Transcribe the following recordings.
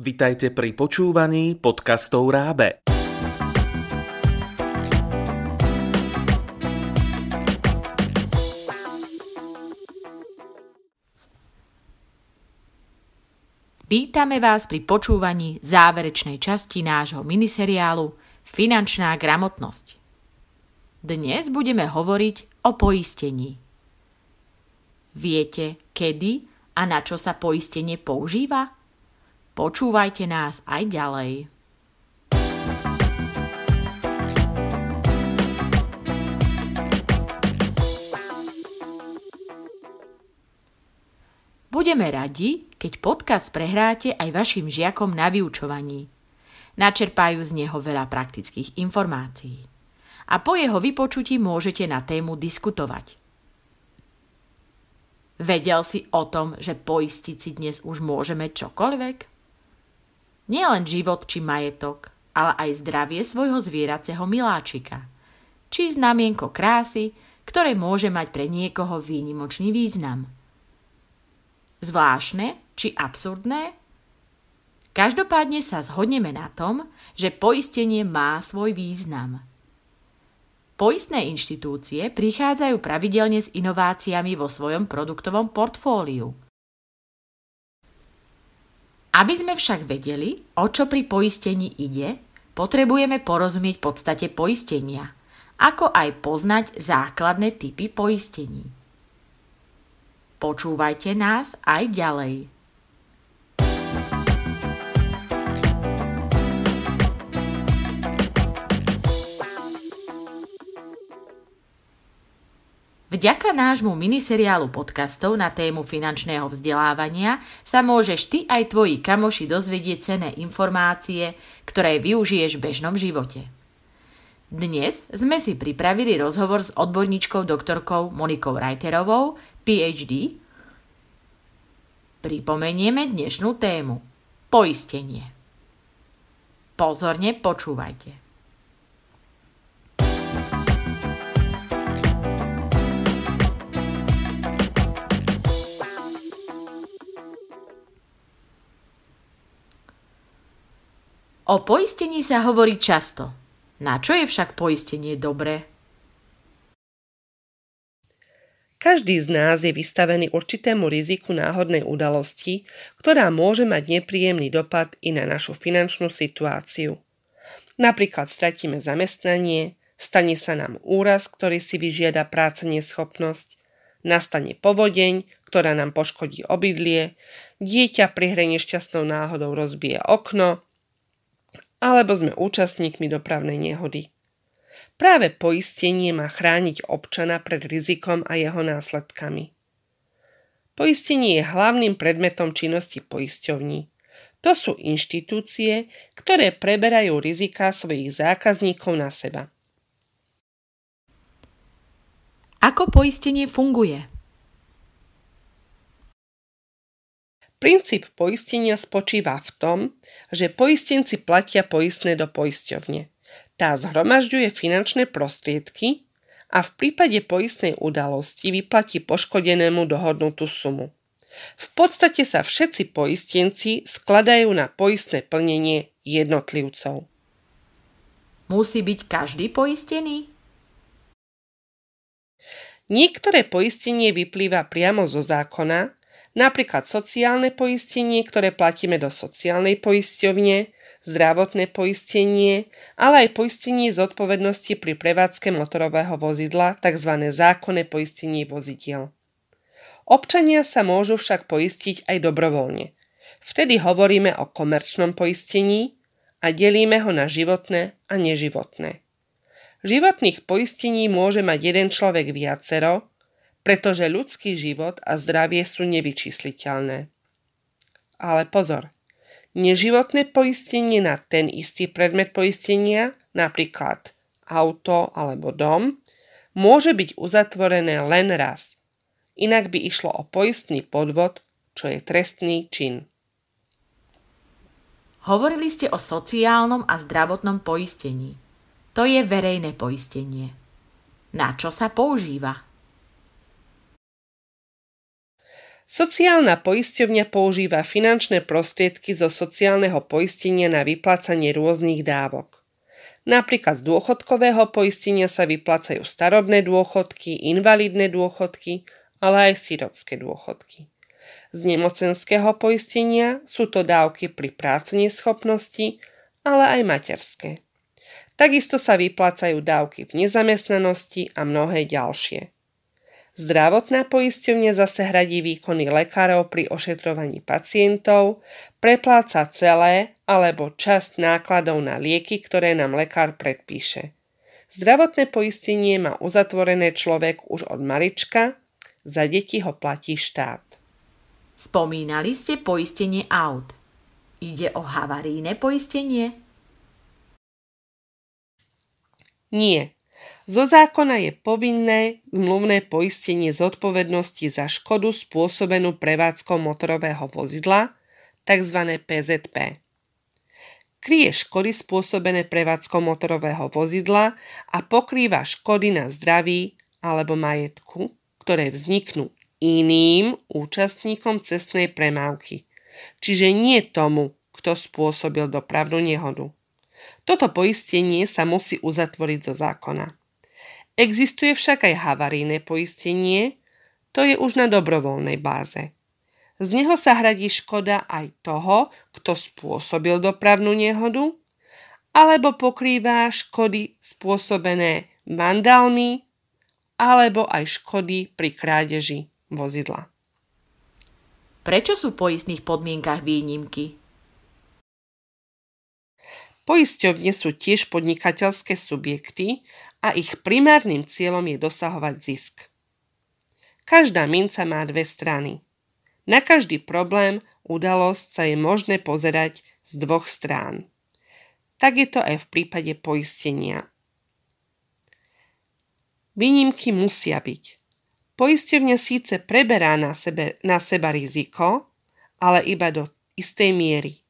Vitajte pri počúvaní podcastov Rábe. Vítame vás pri počúvaní záverečnej časti nášho miniseriálu Finančná gramotnosť. Dnes budeme hovoriť o poistení. Viete, kedy a na čo sa poistenie používa? Počúvajte nás aj ďalej. Budeme radi, keď podcast prehráte aj vašim žiakom na vyučovaní. Načerpajú z neho veľa praktických informácií. A po jeho vypočutí môžete na tému diskutovať. Vedel si o tom, že poistiť si dnes už môžeme čokoľvek? Nielen život či majetok, ale aj zdravie svojho zvieraceho miláčika. Či znamienko krásy, ktoré môže mať pre niekoho výnimočný význam – zvláštne či absurdné? Každopádne sa zhodneme na tom, že poistenie má svoj význam. Poistné inštitúcie prichádzajú pravidelne s inováciami vo svojom produktovom portfóliu. Aby sme však vedeli, o čo pri poistení ide, potrebujeme porozumieť podstate poistenia, ako aj poznať základné typy poistení. Počúvajte nás aj ďalej. Vďaka nášmu miniseriálu podcastov na tému finančného vzdelávania sa môžeš ty aj tvoji kamoši dozvedieť cené informácie, ktoré využiješ v bežnom živote. Dnes sme si pripravili rozhovor s odborníčkou doktorkou Monikou Reiterovou, PhD, pripomenieme dnešnú tému. Poistenie. Pozorne počúvajte. O poistení sa hovorí často. Na čo je však poistenie dobré? Každý z nás je vystavený určitému riziku náhodnej udalosti, ktorá môže mať nepríjemný dopad i na našu finančnú situáciu. Napríklad stratíme zamestnanie, stane sa nám úraz, ktorý si vyžiada práca neschopnosť, nastane povodeň, ktorá nám poškodí obydlie, dieťa pri hre nešťastnou náhodou rozbije okno, alebo sme účastníkmi dopravnej nehody. Práve poistenie má chrániť občana pred rizikom a jeho následkami. Poistenie je hlavným predmetom činnosti poisťovní. To sú inštitúcie, ktoré preberajú rizika svojich zákazníkov na seba. Ako poistenie funguje? Princíp poistenia spočíva v tom, že poistenci platia poistné do poisťovne. Tá zhromažďuje finančné prostriedky a v prípade poistnej udalosti vyplatí poškodenému dohodnutú sumu. V podstate sa všetci poistenci skladajú na poistné plnenie jednotlivcov. Musí byť každý poistený? Niektoré poistenie vyplýva priamo zo zákona, napríklad sociálne poistenie, ktoré platíme do sociálnej poisťovne, zdravotné poistenie, ale aj poistenie zodpovednosti pri prevádzke motorového vozidla, tzv. zákonné poistenie vozidiel. Občania sa môžu však poistiť aj dobrovoľne. Vtedy hovoríme o komerčnom poistení a delíme ho na životné a neživotné. Životných poistení môže mať jeden človek viacero, pretože ľudský život a zdravie sú nevyčísliteľné. Ale pozor, neživotné poistenie na ten istý predmet poistenia, napríklad auto alebo dom, môže byť uzatvorené len raz. Inak by išlo o poistný podvod, čo je trestný čin. Hovorili ste o sociálnom a zdravotnom poistení. To je verejné poistenie. Na čo sa používa? Sociálna poisťovňa používa finančné prostriedky zo sociálneho poistenia na vyplácanie rôznych dávok. Napríklad z dôchodkového poistenia sa vyplácajú starobné dôchodky, invalidné dôchodky, ale aj sirotské dôchodky. Z nemocenského poistenia sú to dávky pri práci neschopnosti, ale aj materské. Takisto sa vyplácajú dávky v nezamestnanosti a mnohé ďalšie. Zdravotná poisťovňa zase hradí výkony lekárov pri ošetrovaní pacientov, prepláca celé alebo časť nákladov na lieky, ktoré nám lekár predpíše. Zdravotné poistenie má uzatvorené človek už od malička, za deti ho platí štát. Spomínali ste poistenie aut. Ide o havaríne poistenie? Nie, zo zákona je povinné zmluvné poistenie zodpovednosti za škodu spôsobenú prevádzkou motorového vozidla, tzv. PZP. Kryje škody spôsobené prevádzkou motorového vozidla a pokrýva škody na zdraví alebo majetku, ktoré vzniknú iným účastníkom cestnej premávky, čiže nie tomu, kto spôsobil dopravnú nehodu. Toto poistenie sa musí uzatvoriť zo zákona. Existuje však aj havarijné poistenie, to je už na dobrovoľnej báze. Z neho sa hradí škoda aj toho, kto spôsobil dopravnú nehodu, alebo pokrýva škody spôsobené vandálmi, alebo aj škody pri krádeži vozidla. Prečo sú v poistných podmienkach výnimky? Poisťovne sú tiež podnikateľské subjekty a ich primárnym cieľom je dosahovať zisk. Každá minca má dve strany. Na každý problém, udalosť sa je možné pozerať z dvoch strán. Tak je to aj v prípade poistenia. Výnimky musia byť. Poisťovňa síce preberá na, sebe, na seba riziko, ale iba do istej miery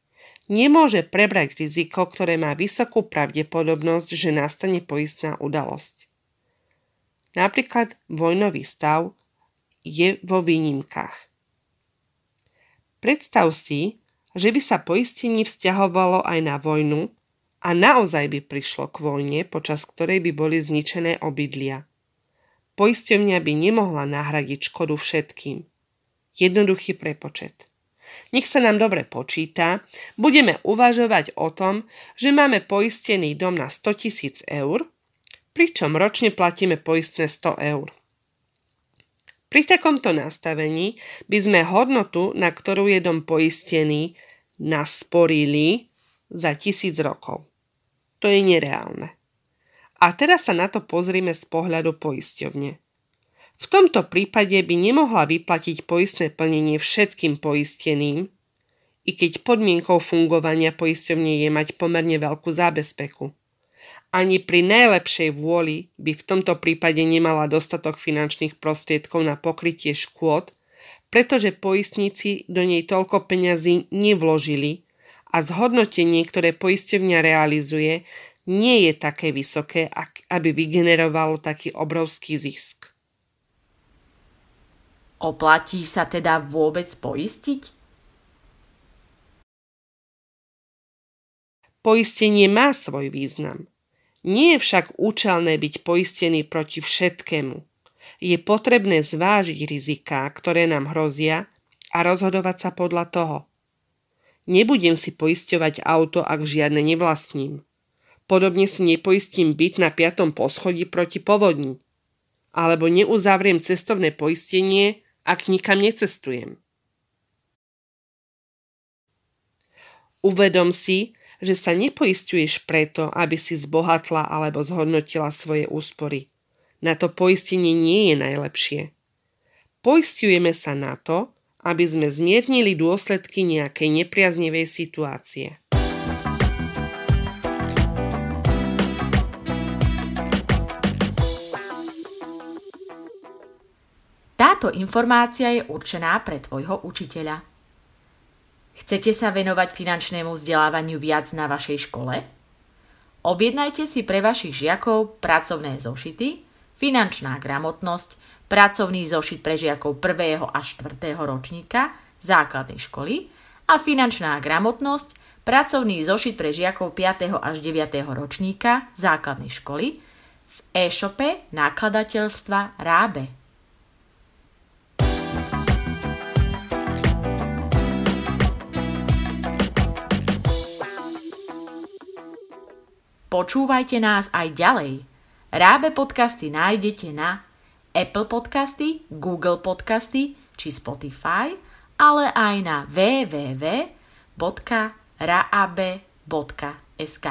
nemôže prebrať riziko, ktoré má vysokú pravdepodobnosť, že nastane poistná udalosť. Napríklad vojnový stav je vo výnimkách. Predstav si, že by sa poistenie vzťahovalo aj na vojnu a naozaj by prišlo k vojne, počas ktorej by boli zničené obydlia. Poisťovňa by nemohla nahradiť škodu všetkým. Jednoduchý prepočet. Nech sa nám dobre počíta, budeme uvažovať o tom, že máme poistený dom na 100 tisíc eur, pričom ročne platíme poistné 100 eur. Pri takomto nastavení by sme hodnotu, na ktorú je dom poistený, nasporili za tisíc rokov. To je nereálne. A teraz sa na to pozrime z pohľadu poisťovne. V tomto prípade by nemohla vyplatiť poistné plnenie všetkým poisteným, i keď podmienkou fungovania poisťovne je mať pomerne veľkú zábezpeku. Ani pri najlepšej vôli by v tomto prípade nemala dostatok finančných prostriedkov na pokrytie škôd, pretože poistníci do nej toľko peňazí nevložili a zhodnotenie, ktoré poisťovňa realizuje, nie je také vysoké, aby vygenerovalo taký obrovský zisk. Oplatí sa teda vôbec poistiť? Poistenie má svoj význam. Nie je však účelné byť poistený proti všetkému. Je potrebné zvážiť riziká, ktoré nám hrozia a rozhodovať sa podľa toho. Nebudem si poisťovať auto, ak žiadne nevlastním. Podobne si nepoistím byt na piatom poschodí proti povodni. Alebo neuzavriem cestovné poistenie, ak nikam necestujem. Uvedom si, že sa nepoistuješ preto, aby si zbohatla alebo zhodnotila svoje úspory. Na to poistenie nie je najlepšie. Poistujeme sa na to, aby sme zmiernili dôsledky nejakej nepriaznevej situácie. Táto informácia je určená pre tvojho učiteľa. Chcete sa venovať finančnému vzdelávaniu viac na vašej škole? Objednajte si pre vašich žiakov pracovné zošity, finančná gramotnosť, pracovný zošit pre žiakov 1. až 4. ročníka základnej školy a finančná gramotnosť, pracovný zošit pre žiakov 5. až 9. ročníka základnej školy v e-shope nákladateľstva Rábe. Počúvajte nás aj ďalej. Rábe podcasty nájdete na Apple podcasty, Google podcasty či Spotify, ale aj na www.raabe.sk.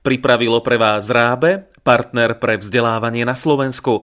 Pripravilo pre vás Rábe, partner pre vzdelávanie na Slovensku.